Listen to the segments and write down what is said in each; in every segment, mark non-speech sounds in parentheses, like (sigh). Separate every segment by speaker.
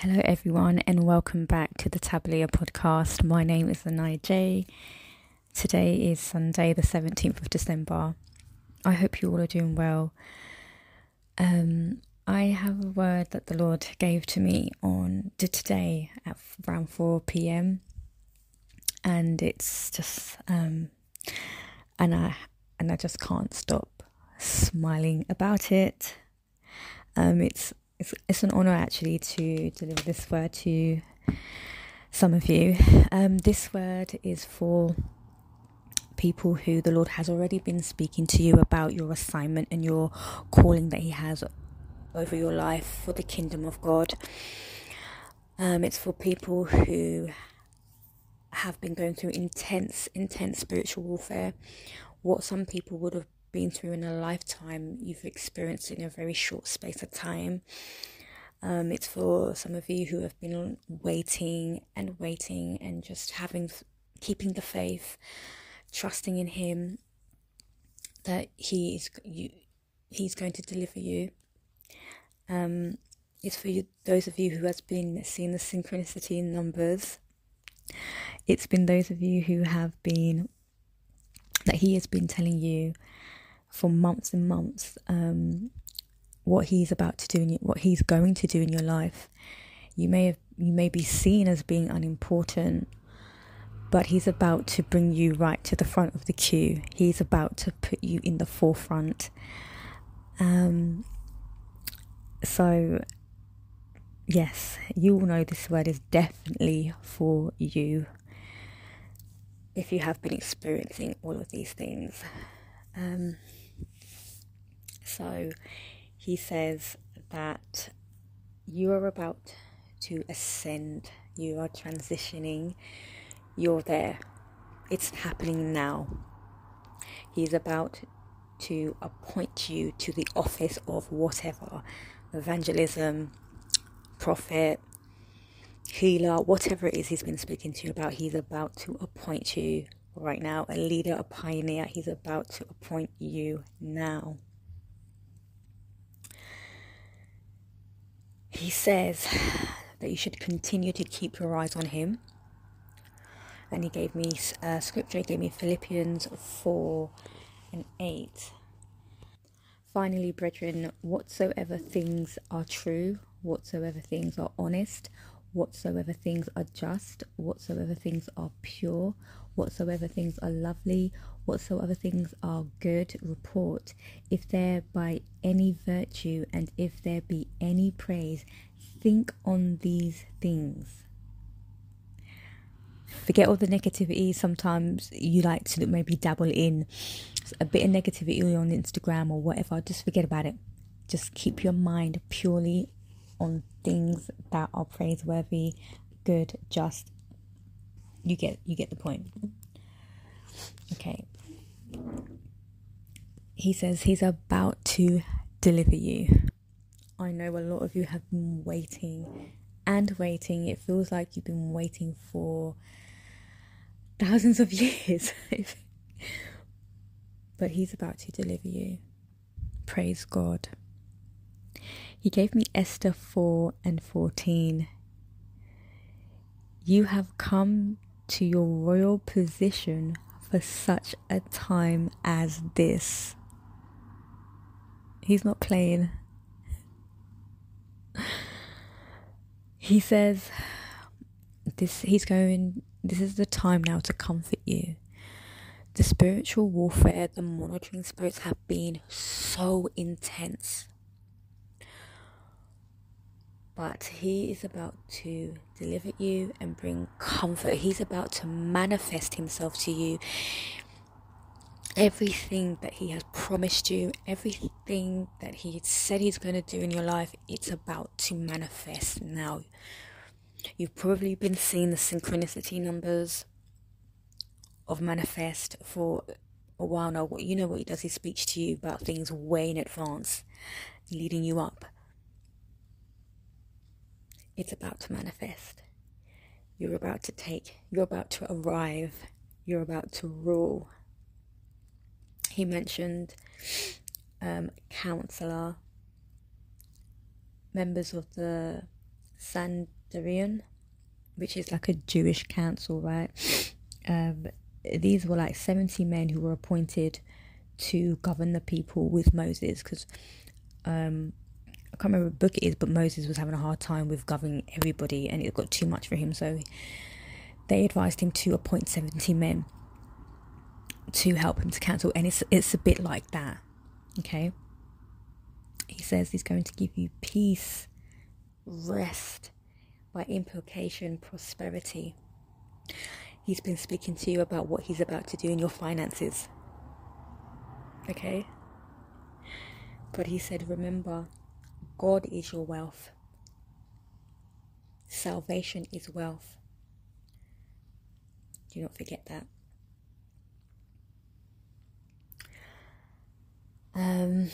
Speaker 1: Hello, everyone, and welcome back to the Tablia podcast. My name is Anaya J. Today is Sunday, the 17th of December. I hope you all are doing well. Um, I have a word that the Lord gave to me on today at around 4 p.m. and it's just um, and I and I just can't stop smiling about it. Um, it's it's, it's an honor actually to deliver this word to some of you. Um, this word is for people who the Lord has already been speaking to you about your assignment and your calling that He has over your life for the kingdom of God. Um, it's for people who have been going through intense, intense spiritual warfare. What some people would have been through in a lifetime, you've experienced in a very short space of time. Um, it's for some of you who have been waiting and waiting and just having, keeping the faith, trusting in Him that He is you, He's going to deliver you. Um, it's for you, those of you who has been seeing the synchronicity in numbers. It's been those of you who have been that He has been telling you for months and months um, what he's about to do and what he's going to do in your life. You may have you may be seen as being unimportant, but he's about to bring you right to the front of the queue. He's about to put you in the forefront. Um, so, yes, you all know this word is definitely for you if you have been experiencing all of these things. Um, so he says that you are about to ascend, you are transitioning, you're there. It's happening now. He's about to appoint you to the office of whatever evangelism, prophet, healer, whatever it is he's been speaking to you about, he's about to appoint you right now. A leader, a pioneer, he's about to appoint you now. He says that you should continue to keep your eyes on him. And he gave me uh, scripture, he gave me Philippians 4 and 8. Finally, brethren, whatsoever things are true, whatsoever things are honest, whatsoever things are just, whatsoever things are pure, whatsoever things are lovely, whatsoever things are good report, if there by any virtue and if there be any praise, think on these things. Forget all the negativity. Sometimes you like to maybe dabble in a bit of negativity on Instagram or whatever. Just forget about it. Just keep your mind purely on things that are praiseworthy, good, just. You get you get the point. Okay. He says he's about to deliver you. I know a lot of you have been waiting and waiting. It feels like you've been waiting for thousands of (laughs) years. but he's about to deliver you. Praise God. He gave me Esther 4 and 14. You have come to your royal position for such a time as this. He's not playing. He says this he's going this is the time now to comfort you. The spiritual warfare, the monitoring spirits have been so intense but he is about to deliver you and bring comfort. He's about to manifest himself to you. Everything that he has promised you, everything that he said he's going to do in your life, it's about to manifest now. You've probably been seeing the synchronicity numbers of manifest for a while now. What you know what he does, he speaks to you about things way in advance, leading you up it's about to manifest. You're about to take, you're about to arrive, you're about to rule. He mentioned um, counselor, members of the Sanhedrin, which is like a Jewish council, right? Um, these were like 70 men who were appointed to govern the people with Moses because um, I can't remember what book it is, but Moses was having a hard time with governing everybody and it got too much for him. So they advised him to appoint 70 men to help him to cancel. And it's, it's a bit like that. Okay. He says he's going to give you peace, rest, by implication, prosperity. He's been speaking to you about what he's about to do in your finances. Okay? But he said, remember, God is your wealth. Salvation is wealth. Do not forget that. Um,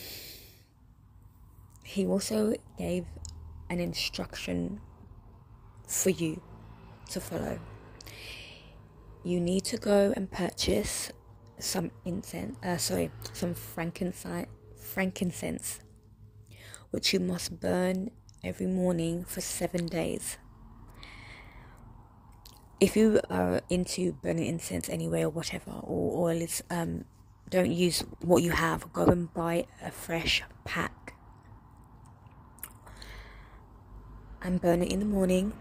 Speaker 1: he also gave an instruction for you to follow. You need to go and purchase some incense, uh, sorry, some frankincense, frankincense, which you must burn every morning for seven days. If you are into burning incense anyway or whatever, or oil is, um, don't use what you have. Go and buy a fresh pack and burn it in the morning.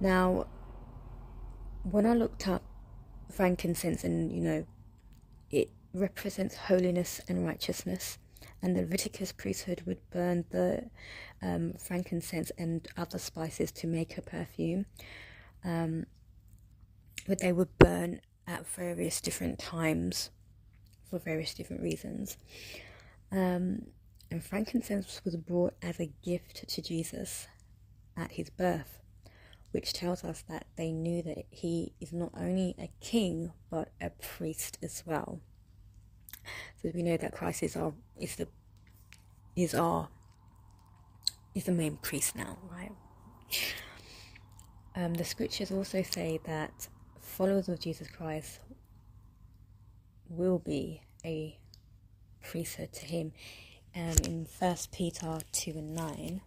Speaker 1: Now, when I looked up frankincense and you know it represents holiness and righteousness and the Leviticus priesthood would burn the um, frankincense and other spices to make a perfume um, but they would burn at various different times for various different reasons um, and frankincense was brought as a gift to Jesus at his birth which tells us that they knew that he is not only a king but a priest as well. So we know that Christ is our is the is our is the main priest now, right? Um, the scriptures also say that followers of Jesus Christ will be a priesthood to him. Um, in First Peter two and nine,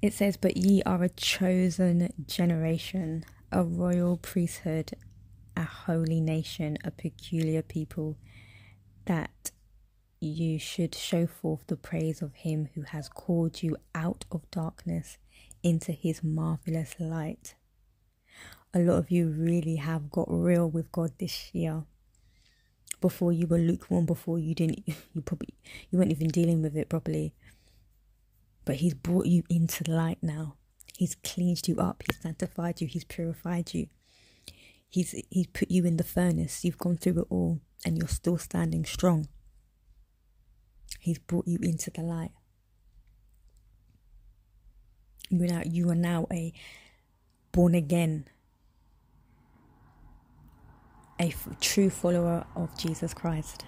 Speaker 1: it says, But ye are a chosen generation, a royal priesthood, a holy nation, a peculiar people, that you should show forth the praise of him who has called you out of darkness into his marvelous light. A lot of you really have got real with God this year. Before you were lukewarm, before you didn't, (laughs) you probably you weren't even dealing with it properly. But He's brought you into the light now. He's cleansed you up. He's sanctified you. He's purified you. He's He's put you in the furnace. You've gone through it all, and you're still standing strong. He's brought you into the light. You you are now a born again, a f- true follower of Jesus Christ.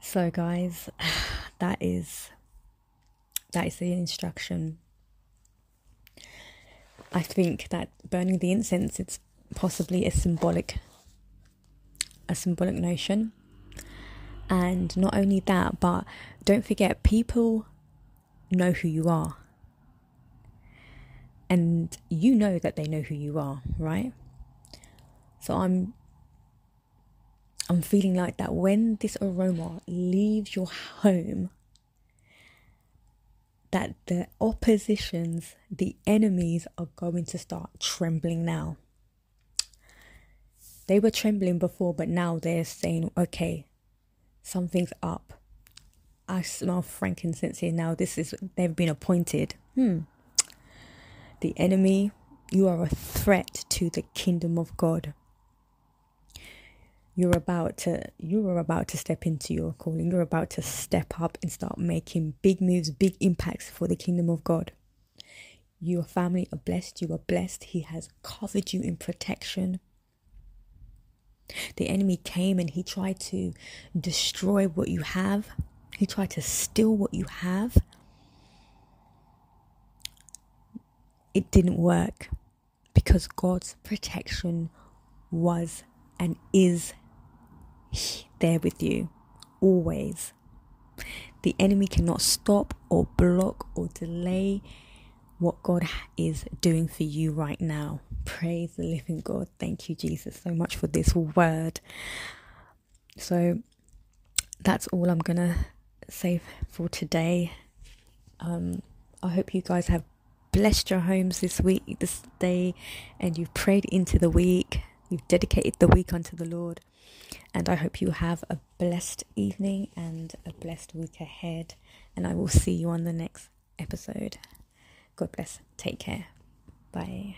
Speaker 1: So, guys. (sighs) that is that is the instruction. I think that burning the incense it's possibly a symbolic a symbolic notion. And not only that, but don't forget people know who you are. And you know that they know who you are, right? So I'm I'm feeling like that when this aroma leaves your home, that the oppositions, the enemies are going to start trembling now. They were trembling before, but now they're saying, okay, something's up. I smell frankincense here now. This is, they've been appointed. Hmm. The enemy, you are a threat to the kingdom of God you're about to you are about to step into your calling. You're about to step up and start making big moves big impacts for the kingdom of god. Your family are blessed. You are blessed. He has covered you in protection. The enemy came and he tried to destroy what you have. He tried to steal what you have. It didn't work because god's protection was and is there with you always. The enemy cannot stop or block or delay what God is doing for you right now. Praise the living God. Thank you, Jesus, so much for this word. So that's all I'm going to say for today. Um, I hope you guys have blessed your homes this week, this day, and you've prayed into the week. You've dedicated the week unto the Lord. And I hope you have a blessed evening and a blessed week ahead. And I will see you on the next episode. God bless. Take care. Bye.